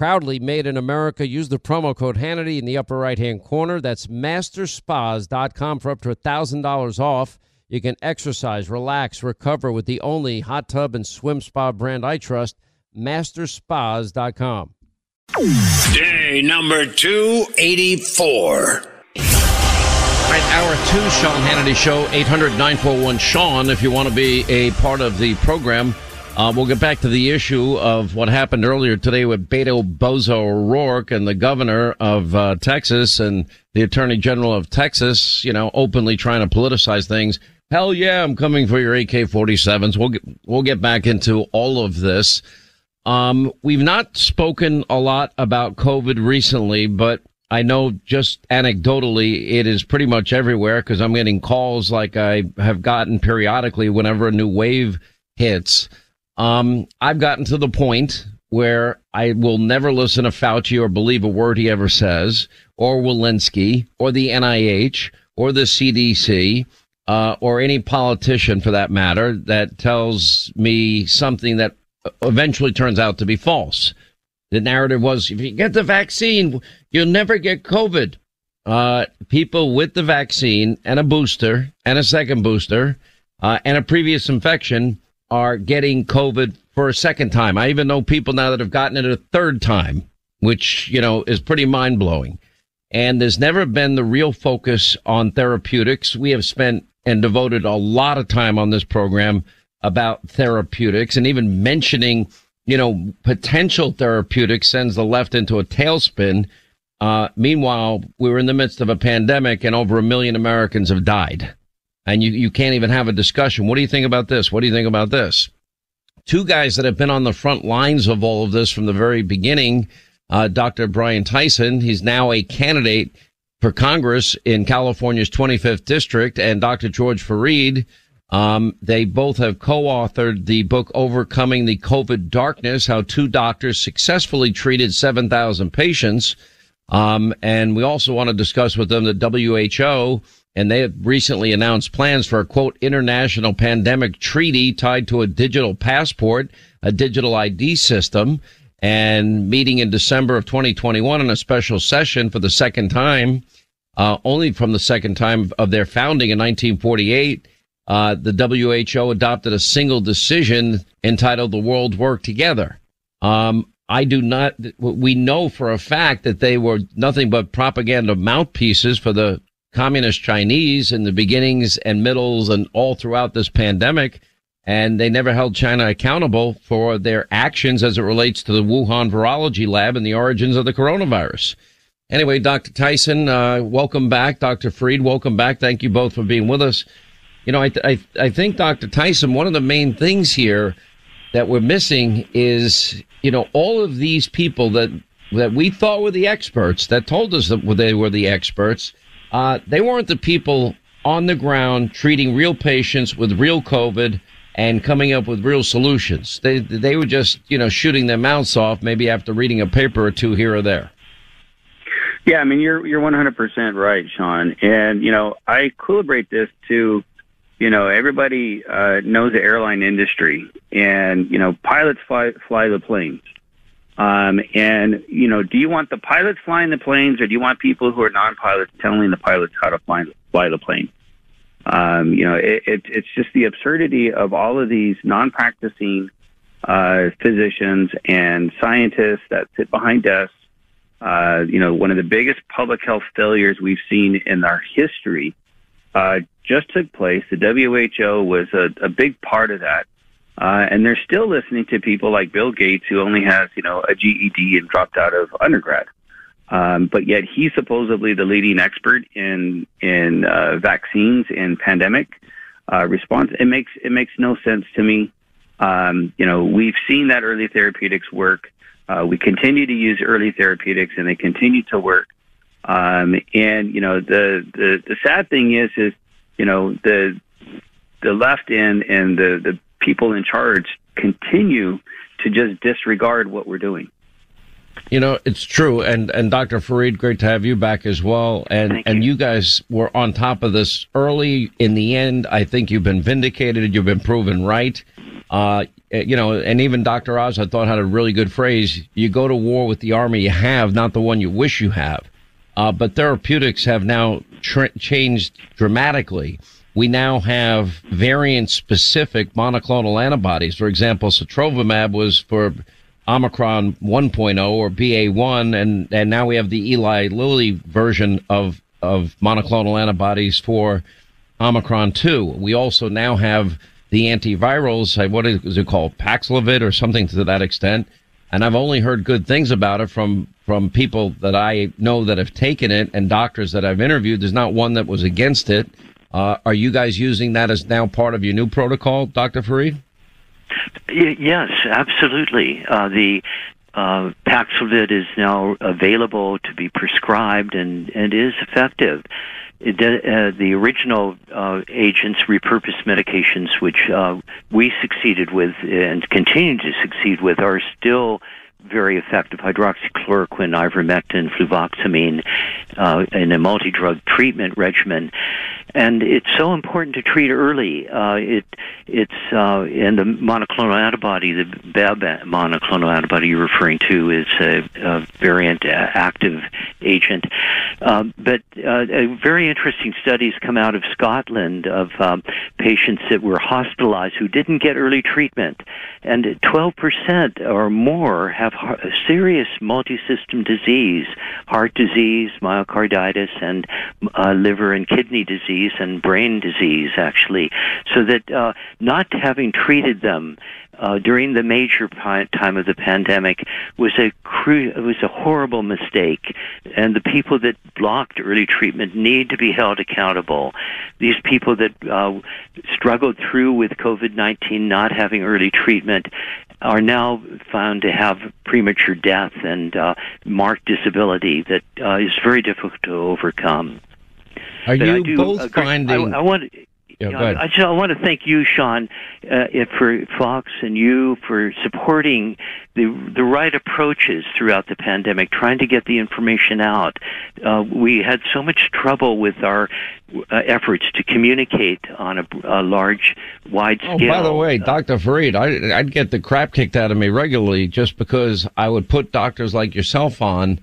Proudly made in America. Use the promo code Hannity in the upper right hand corner. That's masterspas.com for up to $1,000 off. You can exercise, relax, recover with the only hot tub and swim spa brand I trust, masterspas.com. Day number 284. All right, hour two, Sean Hannity Show, 800 941 Sean, if you want to be a part of the program. Uh, we'll get back to the issue of what happened earlier today with Beto Bozo O'Rourke and the governor of uh, Texas and the attorney general of Texas, you know, openly trying to politicize things. Hell yeah, I'm coming for your AK-47s. We'll get, we'll get back into all of this. Um, we've not spoken a lot about COVID recently, but I know just anecdotally it is pretty much everywhere because I'm getting calls like I have gotten periodically whenever a new wave hits. Um, I've gotten to the point where I will never listen to Fauci or believe a word he ever says, or Walensky, or the NIH, or the CDC, uh, or any politician for that matter that tells me something that eventually turns out to be false. The narrative was if you get the vaccine, you'll never get COVID. Uh, people with the vaccine and a booster and a second booster uh, and a previous infection are getting COVID for a second time. I even know people now that have gotten it a third time, which, you know, is pretty mind blowing. And there's never been the real focus on therapeutics. We have spent and devoted a lot of time on this program about therapeutics and even mentioning, you know, potential therapeutics sends the left into a tailspin. Uh, meanwhile, we were in the midst of a pandemic and over a million Americans have died and you, you can't even have a discussion. What do you think about this? What do you think about this? Two guys that have been on the front lines of all of this from the very beginning. Uh, Dr. Brian Tyson, he's now a candidate for Congress in California's 25th district, and Dr. George Fareed. Um, they both have co-authored the book Overcoming the COVID Darkness, how two doctors successfully treated 7,000 patients. Um, and we also want to discuss with them the WHO and they have recently announced plans for a quote international pandemic treaty tied to a digital passport, a digital ID system, and meeting in December of 2021 in a special session for the second time, uh, only from the second time of their founding in 1948. Uh, the WHO adopted a single decision entitled "The World Work Together." Um, I do not. We know for a fact that they were nothing but propaganda mouthpieces for the communist Chinese in the beginnings and middles and all throughout this pandemic. And they never held China accountable for their actions as it relates to the Wuhan virology lab and the origins of the coronavirus. Anyway, Dr. Tyson, uh, welcome back. Dr. Fareed, welcome back. Thank you both for being with us. You know, I, th- I, th- I think, Dr. Tyson, one of the main things here that we're missing is, you know, all of these people that, that we thought were the experts that told us that they were the experts uh, they weren't the people on the ground treating real patients with real COVID and coming up with real solutions. They they were just you know shooting their mouths off maybe after reading a paper or two here or there. Yeah, I mean you're you're 100% right, Sean. And you know I equilibrate this to you know everybody uh, knows the airline industry, and you know pilots fly fly the planes. Um, and you know, do you want the pilots flying the planes, or do you want people who are non-pilots telling the pilots how to fly, fly the plane? Um, you know, it, it, it's just the absurdity of all of these non-practicing uh, physicians and scientists that sit behind desks. Uh, you know, one of the biggest public health failures we've seen in our history uh, just took place. The WHO was a, a big part of that. Uh, and they're still listening to people like Bill Gates, who only has, you know, a GED and dropped out of undergrad. Um, but yet he's supposedly the leading expert in in uh, vaccines and pandemic uh, response. It makes it makes no sense to me. Um, you know, we've seen that early therapeutics work. Uh, we continue to use early therapeutics, and they continue to work. Um, and you know, the, the the sad thing is, is you know the the left and and the the people in charge continue to just disregard what we're doing. You know, it's true. And, and Dr. Fareed, great to have you back as well. And, Thank and you. you guys were on top of this early. In the end, I think you've been vindicated. You've been proven right. Uh, you know, and even Dr. Oz, I thought had a really good phrase. You go to war with the army you have, not the one you wish you have. Uh, but therapeutics have now tra- changed dramatically. We now have variant specific monoclonal antibodies. For example, sotrovimab was for Omicron 1.0 or BA1, and, and now we have the Eli Lilly version of, of monoclonal antibodies for Omicron 2. We also now have the antivirals, uh, what is it called, Paxlovid or something to that extent. And I've only heard good things about it from, from people that I know that have taken it and doctors that I've interviewed. There's not one that was against it. Uh, are you guys using that as now part of your new protocol, Dr. Fareed? Yes, absolutely. Uh, the uh, Paxlovid is now available to be prescribed and, and is effective. Uh, the original uh, agents, repurposed medications, which uh, we succeeded with and continue to succeed with, are still very effective hydroxychloroquine, ivermectin, fluvoxamine uh, in a multi-drug treatment regimen. And it's so important to treat early. Uh, it it's uh, and the monoclonal antibody, the BAB monoclonal antibody you're referring to, is a, a variant uh, active agent. Um, but uh, very interesting studies come out of Scotland of um, patients that were hospitalized who didn't get early treatment, and 12% or more have serious multi-system disease, heart disease, myocarditis, and uh, liver and kidney disease and brain disease, actually. So that uh, not having treated them uh, during the major time of the pandemic was a cru- it was a horrible mistake, and the people that blocked early treatment need to be held accountable. These people that uh, struggled through with COVID nineteen not having early treatment are now found to have premature death and uh, marked disability that uh, is very difficult to overcome. Are But you both agree- finding? I, I want. Yeah, you know. I just I want to thank you, Sean, uh, for Fox and you for supporting the the right approaches throughout the pandemic, trying to get the information out. Uh, we had so much trouble with our uh, efforts to communicate on a, a large, wide Oh, scale. by the way, Uh, Dr. Fareed, I, I'd get the crap kicked out of me regularly just because I would put doctors like yourself on.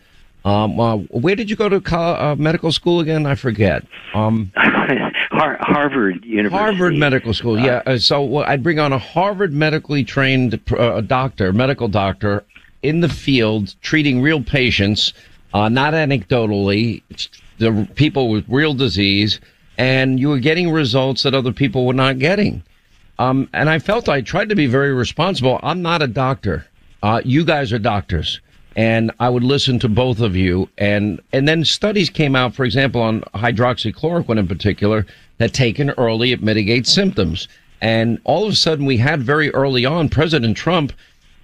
Um, uh, where did you go to col- uh, medical school again? I forget. Um, Har- Harvard University. Harvard Medical School. Yeah. Uh, so well, I'd bring on a Harvard medically trained uh, doctor, medical doctor in the field treating real patients, uh, not anecdotally, the people with real disease, and you were getting results that other people were not getting. Um, and I felt I tried to be very responsible. I'm not a doctor. Uh, you guys are doctors. And I would listen to both of you. And, and then studies came out, for example, on hydroxychloroquine in particular, that taken early, it mitigates symptoms. And all of a sudden we had very early on President Trump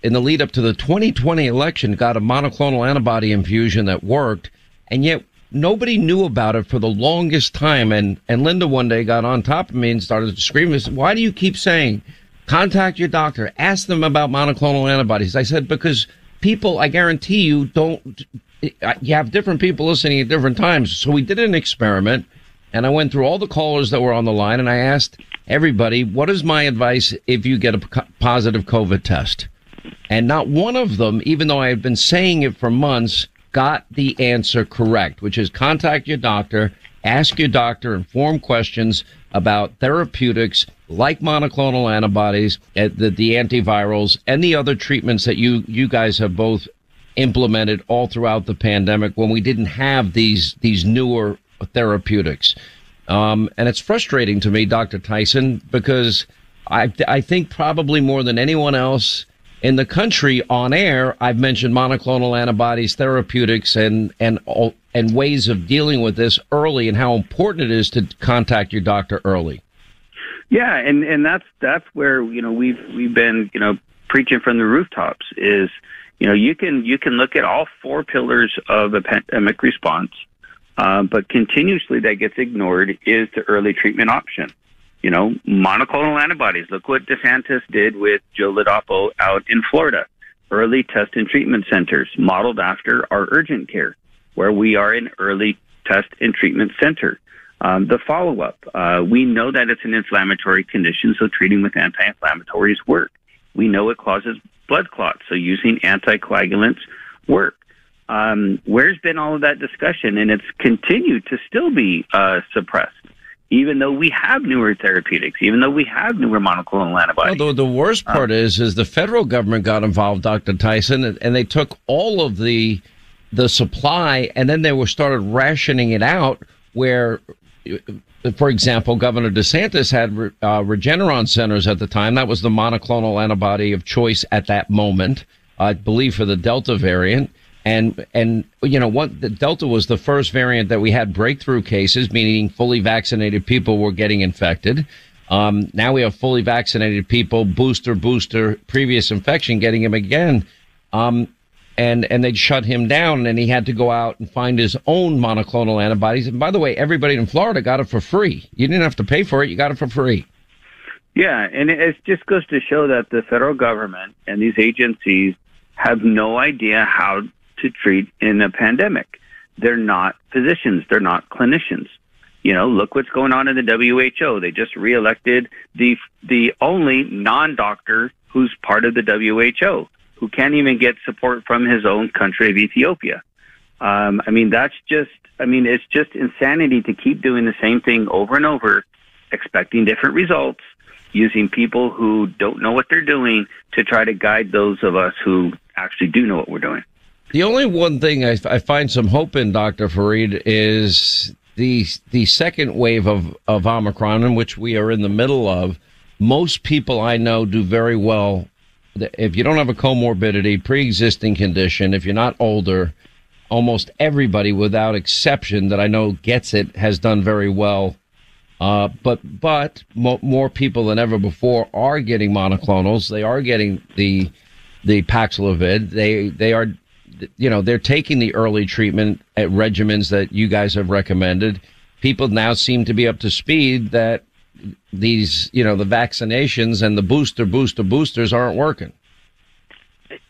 in the lead up to the 2020 election got a monoclonal antibody infusion that worked. And yet nobody knew about it for the longest time. And, and Linda one day got on top of me and started screaming, why do you keep saying contact your doctor, ask them about monoclonal antibodies. I said, because people, I guarantee you don't, you have different people listening at different times. So we did an experiment and I went through all the callers that were on the line and I asked everybody, what is my advice if you get a positive COVID test? And not one of them, even though I had been saying it for months, got the answer correct, which is contact your doctor, ask your doctor informed questions about therapeutics like monoclonal antibodies, uh, the, the antivirals, and the other treatments that you, you guys have both implemented all throughout the pandemic when we didn't have these, these newer therapeutics. Um, and it's frustrating to me, Dr. Tyson, because I, I think probably more than anyone else in the country on air, I've mentioned monoclonal antibodies, therapeutics, and and all, and ways of dealing with this early, and how important it is to contact your doctor early. Yeah, and and that's that's where you know we've we've been you know preaching from the rooftops is you know you can you can look at all four pillars of a pandemic response, uh, but continuously that gets ignored is the early treatment option you know, monoclonal antibodies. Look what DeSantis did with Joe Ladapo out in Florida. Early test and treatment centers modeled after our urgent care, where we are an early test and treatment center. Um, the follow up, uh, we know that it's an inflammatory condition, so treating with anti inflammatories work. We know it causes blood clots, so using anticoagulants work. Um, where's been all of that discussion? And it's continued to still be uh, suppressed even though we have newer therapeutics, even though we have newer monoclonal antibodies. The, the worst part um, is, is the federal government got involved, Dr. Tyson, and, and they took all of the the supply, and then they were started rationing it out. Where, for example, Governor DeSantis had uh, Regeneron centers at the time. That was the monoclonal antibody of choice at that moment, I believe, for the Delta variant. And and you know what the delta was the first variant that we had breakthrough cases meaning fully vaccinated people were getting infected. Um, now we have fully vaccinated people booster booster previous infection getting them again. Um, and and they shut him down and he had to go out and find his own monoclonal antibodies and by the way everybody in florida got it for free you didn't have to pay for it you got it for free yeah and it just goes to show that the federal government and these agencies have no idea how to treat in a pandemic. They're not physicians. They're not clinicians. You know, look what's going on in the WHO. They just reelected the the only non-doctor who's part of the WHO, who can't even get support from his own country of Ethiopia. Um, I mean, that's just. I mean, it's just insanity to keep doing the same thing over and over, expecting different results, using people who don't know what they're doing to try to guide those of us who actually do know what we're doing. The only one thing I, I find some hope in, Dr. Fareed, is the the second wave of, of Omicron, in which we are in the middle of. Most people I know do very well. If you don't have a comorbidity, pre-existing condition, if you're not older, almost everybody, without exception, that I know gets it, has done very well. Uh, but but mo- more people than ever before are getting monoclonals. They are getting the the Paxlovid. They they are you know, they're taking the early treatment at regimens that you guys have recommended. People now seem to be up to speed that these, you know, the vaccinations and the booster, booster, boosters aren't working.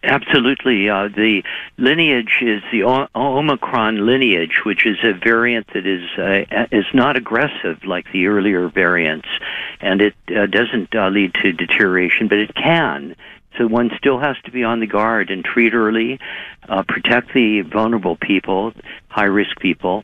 Absolutely. Uh, the lineage is the o- Omicron lineage, which is a variant that is uh, is not aggressive like the earlier variants, and it uh, doesn't uh, lead to deterioration, but it can. So one still has to be on the guard and treat early, uh, protect the vulnerable people, high risk people,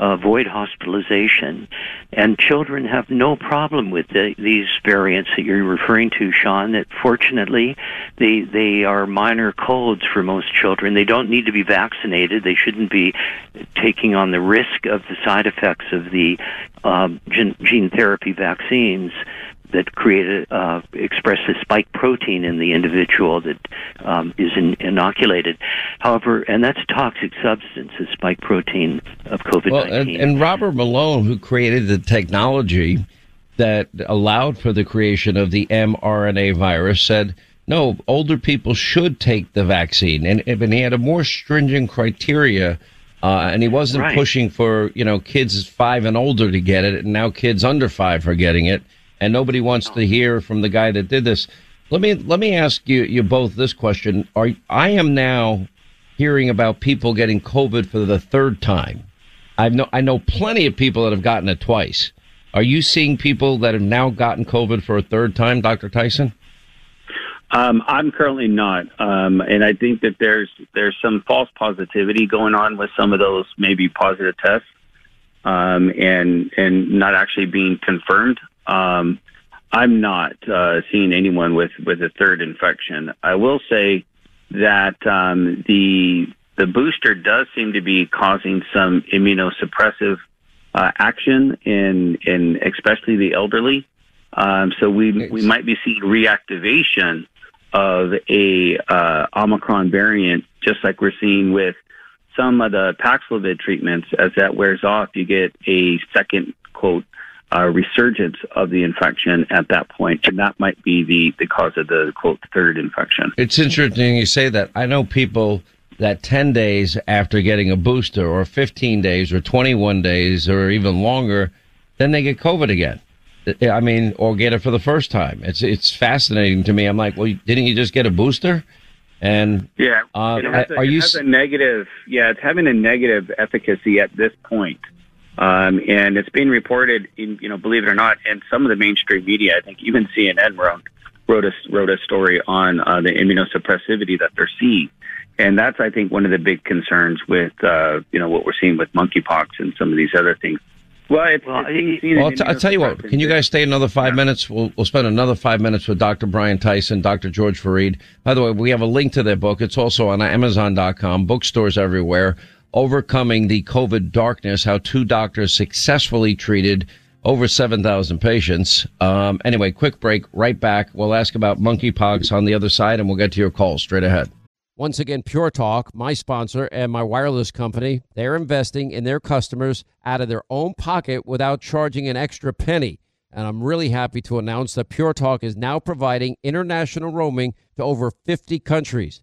uh, avoid hospitalization. And children have no problem with the, these variants that you're referring to, Sean, that fortunately they, they are minor colds for most children. They don't need to be vaccinated. They shouldn't be taking on the risk of the side effects of the um, gene, gene therapy vaccines that create a, uh, express a spike protein in the individual that um, is in, inoculated. However, and that's a toxic substance, the spike protein of COVID 19. Well, and, and Robert Malone, who created the technology that allowed for the creation of the mRNA virus, said, no, older people should take the vaccine. And, and he had a more stringent criteria. Uh, and he wasn't right. pushing for, you know, kids five and older to get it. And now kids under five are getting it and nobody wants to hear from the guy that did this. Let me let me ask you you both this question. Are I am now hearing about people getting COVID for the third time. I know I know plenty of people that have gotten it twice. Are you seeing people that have now gotten COVID for a third time, Dr. Tyson? Um, I'm currently not, um, and I think that there's there's some false positivity going on with some of those maybe positive tests, um, and and not actually being confirmed. Um, I'm not uh, seeing anyone with with a third infection. I will say that um, the the booster does seem to be causing some immunosuppressive uh, action in in especially the elderly. Um, so we we might be seeing reactivation of a uh, Omicron variant, just like we're seeing with some of the Paxlovid treatments. As that wears off, you get a second quote uh, resurgence of the infection at that point, and that might be the the cause of the quote third infection. It's interesting you say that. I know people that 10 days after getting a booster or 15 days or 21 days or even longer, then they get COVID again. I mean, or get it for the first time. It's it's fascinating to me. I'm like, well, didn't you just get a booster? And yeah, uh, a, are you? It a negative. Yeah, it's having a negative efficacy at this point, um, and it's being reported. In you know, believe it or not, in some of the mainstream media. I think even CNN wrote wrote a wrote a story on uh, the immunosuppressivity that they're seeing, and that's I think one of the big concerns with uh, you know what we're seeing with monkeypox and some of these other things. Well, it's, well, it's well I'll, t- I'll tell you what. Can you guys stay another five yeah. minutes? We'll we'll spend another five minutes with Dr. Brian Tyson, Dr. George Fareed. By the way, we have a link to their book. It's also on Amazon.com, bookstores everywhere. Overcoming the COVID darkness: How two doctors successfully treated over 7,000 patients. Um, anyway, quick break. Right back. We'll ask about monkeypox on the other side, and we'll get to your calls straight ahead. Once again, Pure Talk, my sponsor and my wireless company, they're investing in their customers out of their own pocket without charging an extra penny. And I'm really happy to announce that Pure Talk is now providing international roaming to over 50 countries.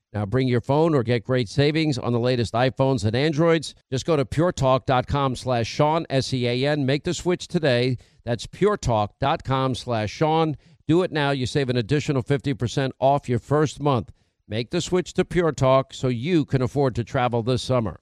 Now bring your phone or get great savings on the latest iPhones and Androids. Just go to puretalk.com slash Sean, S-E-A-N. Make the switch today. That's puretalk.com slash Sean. Do it now. You save an additional 50% off your first month. Make the switch to Pure Talk so you can afford to travel this summer.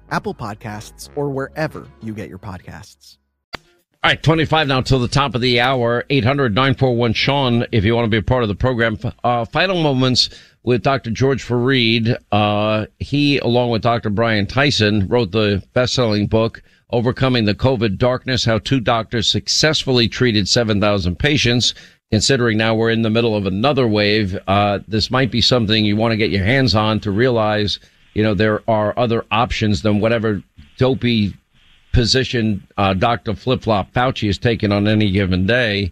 Apple Podcasts, or wherever you get your podcasts. All right, 25 now till the top of the hour. 800 941 Sean, if you want to be a part of the program. Uh, final moments with Dr. George Fareed. Uh, he, along with Dr. Brian Tyson, wrote the best selling book, Overcoming the COVID Darkness How Two Doctors Successfully Treated 7,000 Patients. Considering now we're in the middle of another wave, uh, this might be something you want to get your hands on to realize you know, there are other options than whatever dopey position uh, Dr. Flip Flop Fauci is taking on any given day.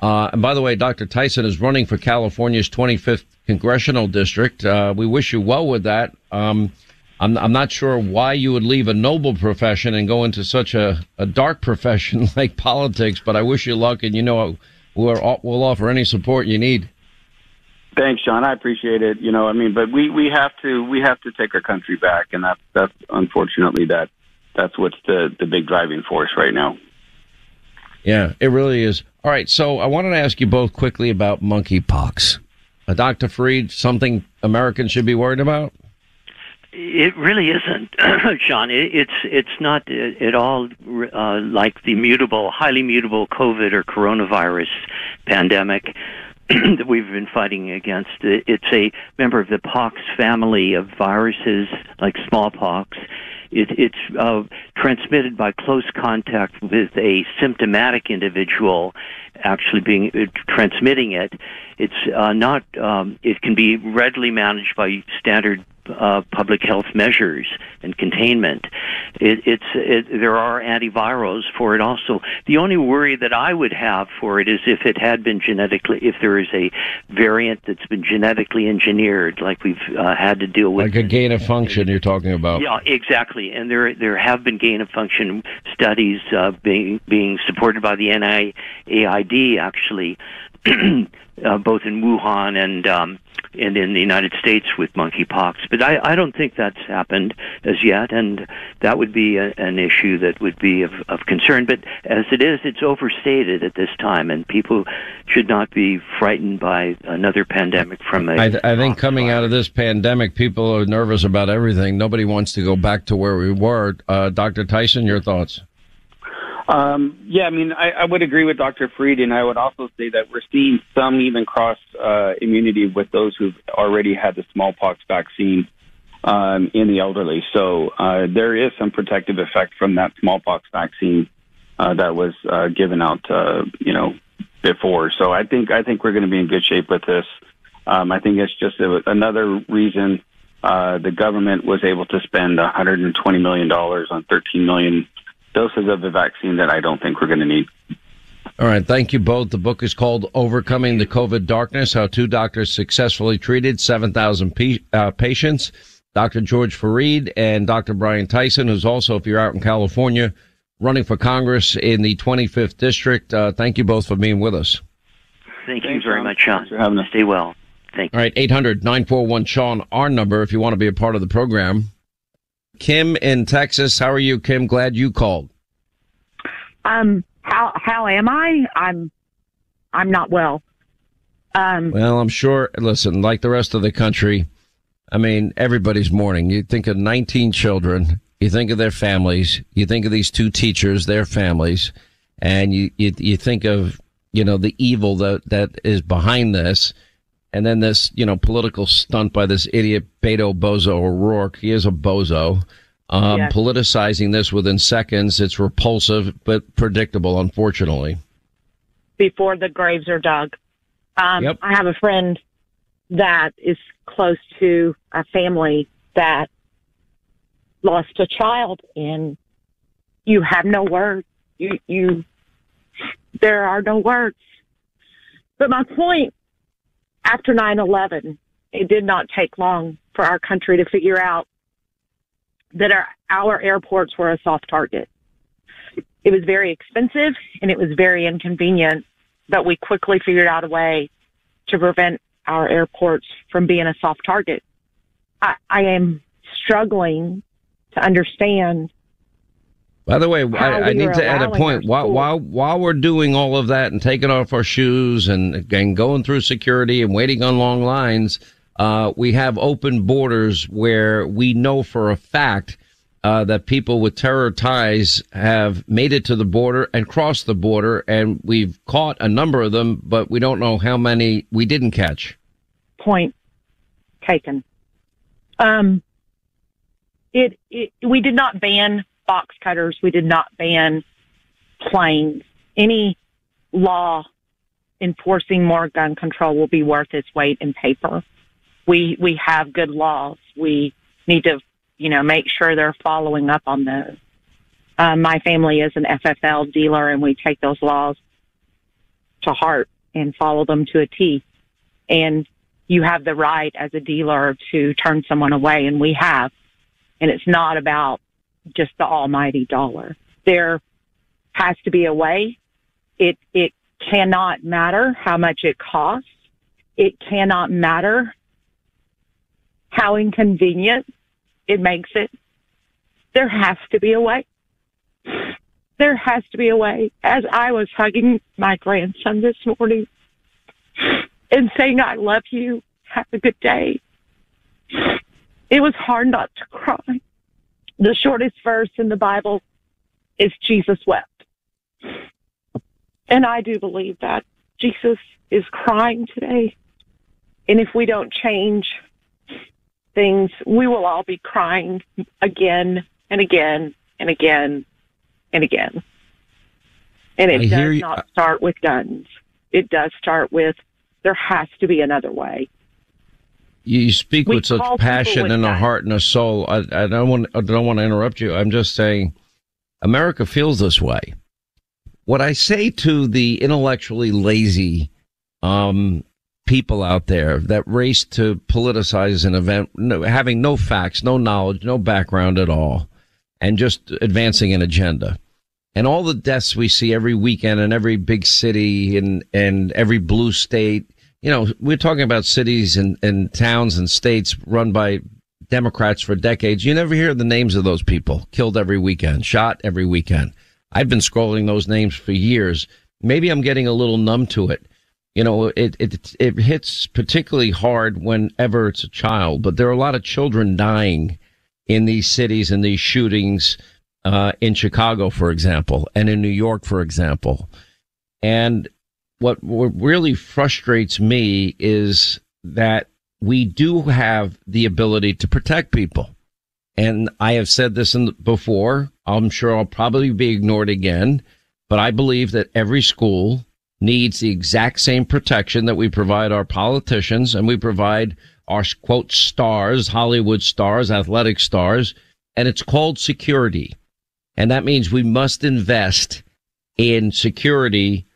Uh, and by the way, Dr. Tyson is running for California's 25th congressional district. Uh, we wish you well with that. Um, I'm, I'm not sure why you would leave a noble profession and go into such a, a dark profession like politics, but I wish you luck and you know we'll, we'll offer any support you need. Thanks, Sean. I appreciate it. You know, I mean, but we, we have to we have to take our country back, and that's that's unfortunately that that's what's the the big driving force right now. Yeah, it really is. All right, so I wanted to ask you both quickly about monkeypox. Uh, Dr. Fareed, something Americans should be worried about? It really isn't, Sean. It, it's it's not at all uh, like the mutable, highly mutable COVID or coronavirus pandemic that we've been fighting against. It's a member of the pox family of viruses like smallpox. It, it's uh, transmitted by close contact with a symptomatic individual actually being uh, transmitting it. It's uh, not. Um, it can be readily managed by standard uh, public health measures and containment. It, it's it, there are antivirals for it also. The only worry that I would have for it is if it had been genetically, if there is a variant that's been genetically engineered, like we've uh, had to deal with, like a gain of function. You're talking about? Yeah, exactly. And there there have been gain of function studies uh, being being supported by the NIAID actually. uh, both in Wuhan and um, and in the United States with monkeypox. But I, I don't think that's happened as yet, and that would be a, an issue that would be of, of concern. But as it is, it's overstated at this time, and people should not be frightened by another pandemic from a. I, th- I think coming virus. out of this pandemic, people are nervous about everything. Nobody wants to go back to where we were. Uh, Dr. Tyson, your thoughts? Um, yeah, I mean, I, I would agree with Dr. Fareed, and I would also say that we're seeing some even cross uh, immunity with those who've already had the smallpox vaccine um, in the elderly. So uh, there is some protective effect from that smallpox vaccine uh, that was uh, given out, uh, you know, before. So I think I think we're going to be in good shape with this. Um, I think it's just a, another reason uh, the government was able to spend 120 million dollars on 13 million doses of the vaccine that I don't think we're going to need. All right. Thank you both. The book is called Overcoming the COVID Darkness, How Two Doctors Successfully Treated 7,000 P- uh, Patients. Dr. George Fareed and Dr. Brian Tyson, who's also, if you're out in California, running for Congress in the 25th District. Uh, thank you both for being with us. Thank Thanks, you very Sean. much, Sean. Thanks for having us. Stay well. Thank you. All right. 800 941 Sean, our number, if you want to be a part of the program. Kim in Texas. How are you, Kim? Glad you called. Um, how how am I? I'm I'm not well. Um, Well, I'm sure. Listen, like the rest of the country, I mean, everybody's mourning. You think of 19 children, you think of their families, you think of these two teachers, their families, and you you, you think of you know the evil that that is behind this, and then this you know political stunt by this idiot Beto Bozo O'Rourke. He is a bozo. Um, Yes. Politicizing this within seconds, it's repulsive but predictable, unfortunately. before the graves are dug. Um, Yep. I have a friend that is close to a family that lost a child, and you have no words. You, you, there are no words. But my point, after 9-11, it did not take long for our country to figure out that our, our airports were a soft target. It was very expensive and it was very inconvenient, but we quickly figured out a way to prevent our airports from being a soft target. I, I am struggling to understand By the way, I, I need to add a point. While, while while we're doing all of that and taking off our shoes and and going through security and waiting on long lines, uh, we have open borders where we know for a fact uh, that people with terror ties have made it to the border and crossed the border, and we've caught a number of them, but we don't know how many we didn't catch. point taken. Um, it, it we did not ban box cutters. We did not ban planes. Any law enforcing more gun control will be worth its weight in paper. We we have good laws. We need to, you know, make sure they're following up on those. Uh, my family is an FFL dealer, and we take those laws to heart and follow them to a T. And you have the right as a dealer to turn someone away, and we have. And it's not about just the almighty dollar. There has to be a way. It it cannot matter how much it costs. It cannot matter how inconvenient it makes it. There has to be a way. There has to be a way. As I was hugging my grandson this morning and saying, I love you, have a good day, it was hard not to cry. The shortest verse in the Bible is Jesus wept. And I do believe that Jesus is crying today. And if we don't change things, we will all be crying again and again and again and again. And it I does not start with guns. It does start with there has to be another way. You speak We with such passion with and a heart and a soul. I, I don't want. I don't want to interrupt you. I'm just saying, America feels this way. What I say to the intellectually lazy um, people out there that race to politicize an event, no, having no facts, no knowledge, no background at all, and just advancing an agenda, and all the deaths we see every weekend in every big city and and every blue state. You know, we're talking about cities and, and towns and states run by Democrats for decades. You never hear the names of those people killed every weekend, shot every weekend. I've been scrolling those names for years. Maybe I'm getting a little numb to it. You know, it, it, it hits particularly hard whenever it's a child, but there are a lot of children dying in these cities and these shootings, uh, in Chicago, for example, and in New York, for example. And what, really frustrates me is that we do have the ability to protect people. And I have said this in, before. I'm sure I'll probably be ignored again, but I believe that every school needs the exact same protection that we provide our politicians and we provide our quote stars, Hollywood stars, athletic stars, and it's called security. And that means we must invest in security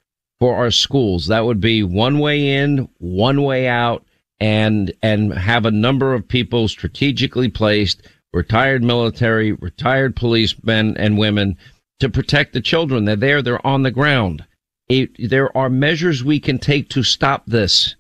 for our schools. That would be one way in, one way out, and and have a number of people strategically placed, retired military, retired policemen and women to protect the children. They're there, they're on the ground. It, there are measures we can take to stop this.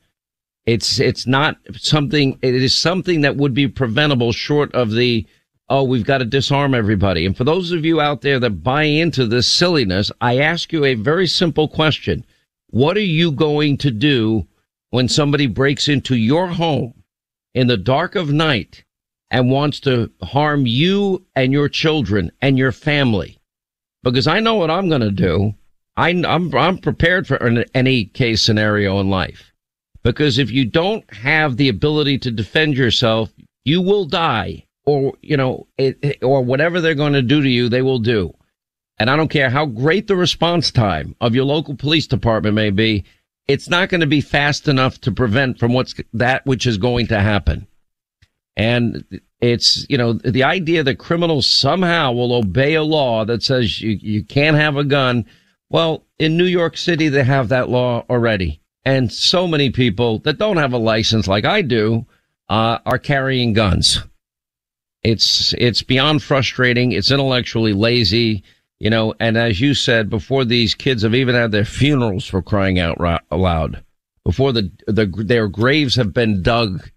It's it's not something. It is something that would be preventable, short of the oh, we've got to disarm everybody. And for those of you out there that buy into this silliness, I ask you a very simple question: What are you going to do when somebody breaks into your home in the dark of night and wants to harm you and your children and your family? Because I know what I'm going to do. I, I'm I'm prepared for an, any case scenario in life. Because if you don't have the ability to defend yourself, you will die, or you know, it- or whatever they're going to do to you, they will do. And I don't care how great the response time of your local police department may be, it's not going to be fast enough to prevent from what's that which is going to happen. And it's, you know, the idea that criminals somehow will obey a law that says you, you can't have a gun. Well, in New York City, they have that law already. And so many people that don't have a license like I do, uh, are carrying guns. It's, it's beyond frustrating. It's intellectually lazy, you know, and as you said before, these kids have even had their funerals for crying out loud before the, the, their graves have been dug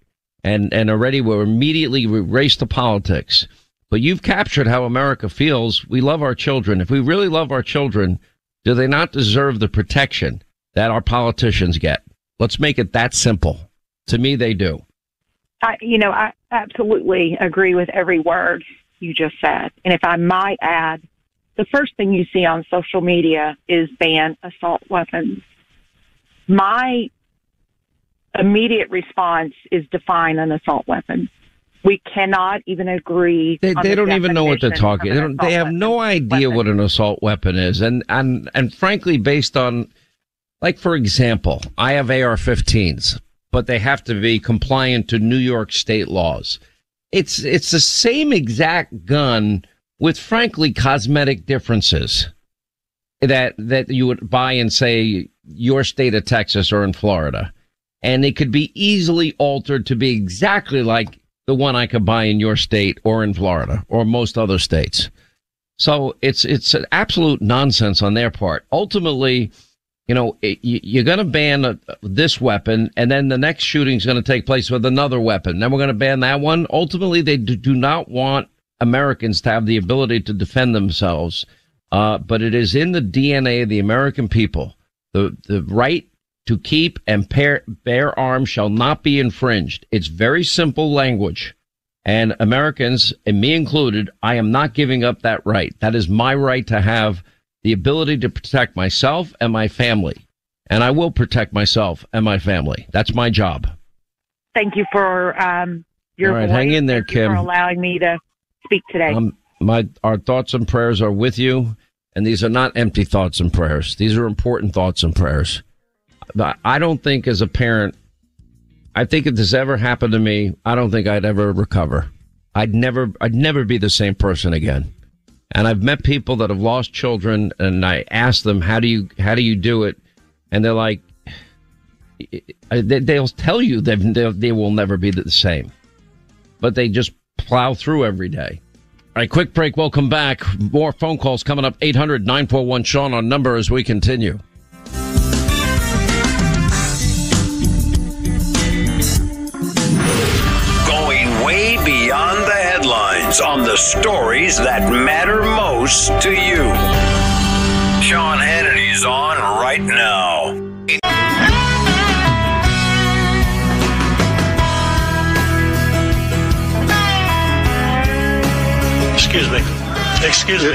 and, and already we're immediately raced to politics. But you've captured how America feels. We love our children. If we really love our children, do they not deserve the protection that our politicians get? Let's make it that simple. To me, they do. I, you know, I absolutely agree with every word you just said. And if I might add, the first thing you see on social media is ban assault weapons. My immediate response is define an assault weapon. We cannot even agree. They, on they the don't even know what they're talking. They, they have no idea what an assault weapon is, and and and frankly, based on, like for example, I have AR-15s, but they have to be compliant to New York state laws. it's it's the same exact gun with frankly cosmetic differences that that you would buy in say your state of Texas or in Florida. And it could be easily altered to be exactly like the one I could buy in your state or in Florida or most other states. So it's it's an absolute nonsense on their part. Ultimately, you know, you're going to ban uh this weapon, and then the next shooting is going to take place with another weapon. Then we're going to ban that one. Ultimately, they do not want Americans to have the ability to defend themselves. Uh, but it is in the DNA of the American people. The the right to keep and pair, bear arms shall not be infringed. It's very simple language. And Americans, and me included, I am not giving up that right. That is my right to have the ability to protect myself and my family. And I will protect myself and my family. That's my job. Thank you for um, your All right, voice. hang in there, Kim. for allowing me to speak today. Um, my our thoughts and prayers are with you, and these are not empty thoughts and prayers. These are important thoughts and prayers. I don't think, as a parent, I think if this ever happened to me, I don't think I'd ever recover. I'd never, I'd never be the same person again. And I've met people that have lost children, and I ask them, "How do you, how do you do it?" And they're like, they- they'll tell you they they will never be the same, but they just plow through every day. All right, quick break. Welcome back. More phone calls coming up. 800 941 Sean on number as we continue. Going way beyond the headlines on the stories that matter most to you. Sean Hannity's on right now. Excuse me. Excuse me.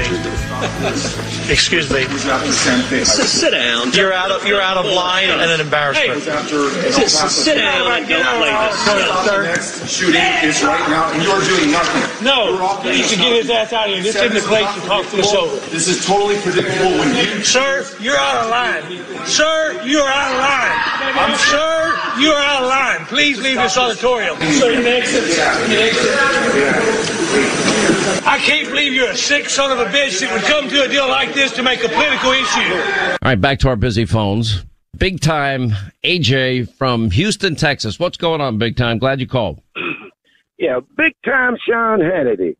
Excuse me. Sit down. You're out of you're out of line and an embarrassment. Sit, sit down. Get out of Sir. Next shooting is right now, and you're doing nothing. No, he needs to get his ass out of here. This isn't the place to talk this over. This is totally predictable when you. Sir, you're out of line. Sir, you're out of line. I'm Sir, you're out of line. Please leave this auditorium. Sir, you may exit. You exit. I can't believe you're a sick son of a bitch that would come to a deal like this to make a political issue. All right, back to our busy phones. Big time AJ from Houston, Texas. What's going on, big time? Glad you called. Yeah, big time Sean Hannity.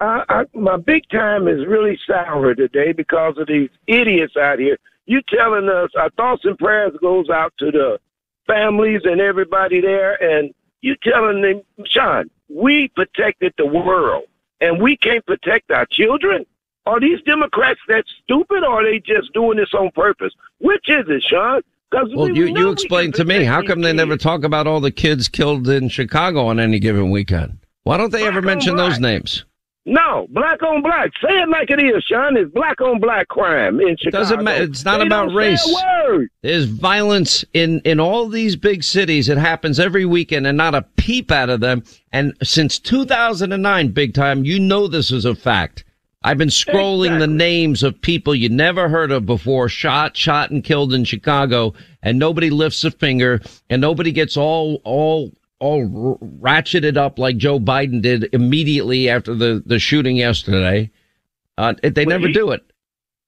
Uh, I, my big time is really sour today because of these idiots out here. You telling us our thoughts and prayers goes out to the families and everybody there, and you telling them, Sean, we protected the world, and we can't protect our children. Are these Democrats that stupid, or are they just doing this on purpose? Which is it, Sean? Well, you, you explain to me, how come they never talk about all the kids killed in Chicago on any given weekend? Why don't they ever mention those names? No, black on black. Say it like it is, Sean. It's black on black crime in Chicago. Doesn't matter. It's not They about race. There's violence in, in all these big cities. It happens every weekend and not a peep out of them. And since 2009, big time, you know this is a fact. I've been scrolling the names of people you never heard of before, shot, shot and killed in Chicago, and nobody lifts a finger, and nobody gets all, all, all ratcheted up like Joe Biden did immediately after the, the shooting yesterday. Uh, they never he- do it.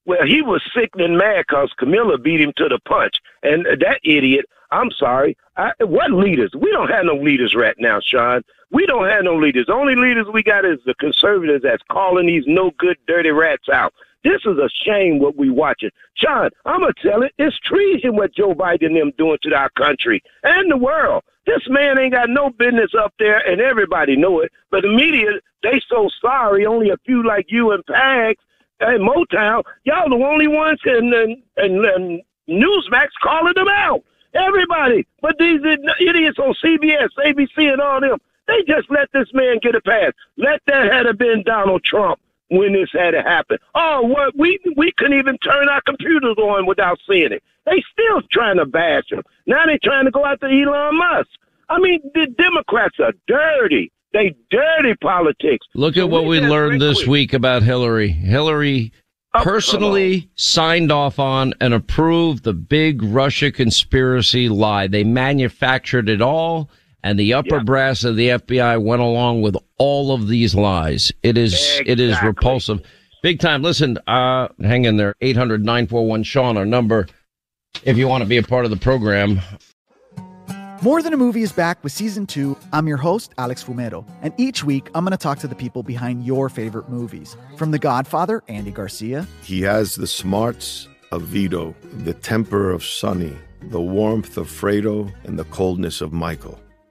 Well, he was sick sickening mad because Kamala beat him to the punch. And that idiot, I'm sorry, I, what leaders? We don't have no leaders right now, Sean. We don't have no leaders. The only leaders we got is the conservatives that's calling these no good, dirty rats out. This is a shame what we watching. Sean, I'm going to tell it. It's treason what Joe Biden and them doing to our country and the world. This man ain't got no business up there, and everybody know it. But the media, they so sorry. Only a few like you and Pags and Motown, y'all the only ones, and and, and, and Newsmax calling them out. Everybody, but these idiots on CBS, ABC, and all them, they just let this man get a pass. Let that have been Donald Trump when this had to happen. Oh, what we we couldn't even turn our computers on without seeing it. They still trying to bash him. Now they trying to go after Elon Musk. I mean, the Democrats are dirty. They dirty politics. Look at what we learned this week about Hillary. Hillary oh, personally signed off on and approved the big Russia conspiracy lie. They manufactured it all and the upper Yeah. brass of the FBI went along with all of these lies. It is it is repulsive. Big time. Listen, uh hang in there. 800-941 Sean our number if you want to be a part of the program. More Than a Movie is back with season two. I'm your host, Alex Fumero, and each week I'm going to talk to the people behind your favorite movies. From The Godfather, Andy Garcia, He has the smarts of Vito, the temper of Sonny, the warmth of Fredo, and the coldness of Michael.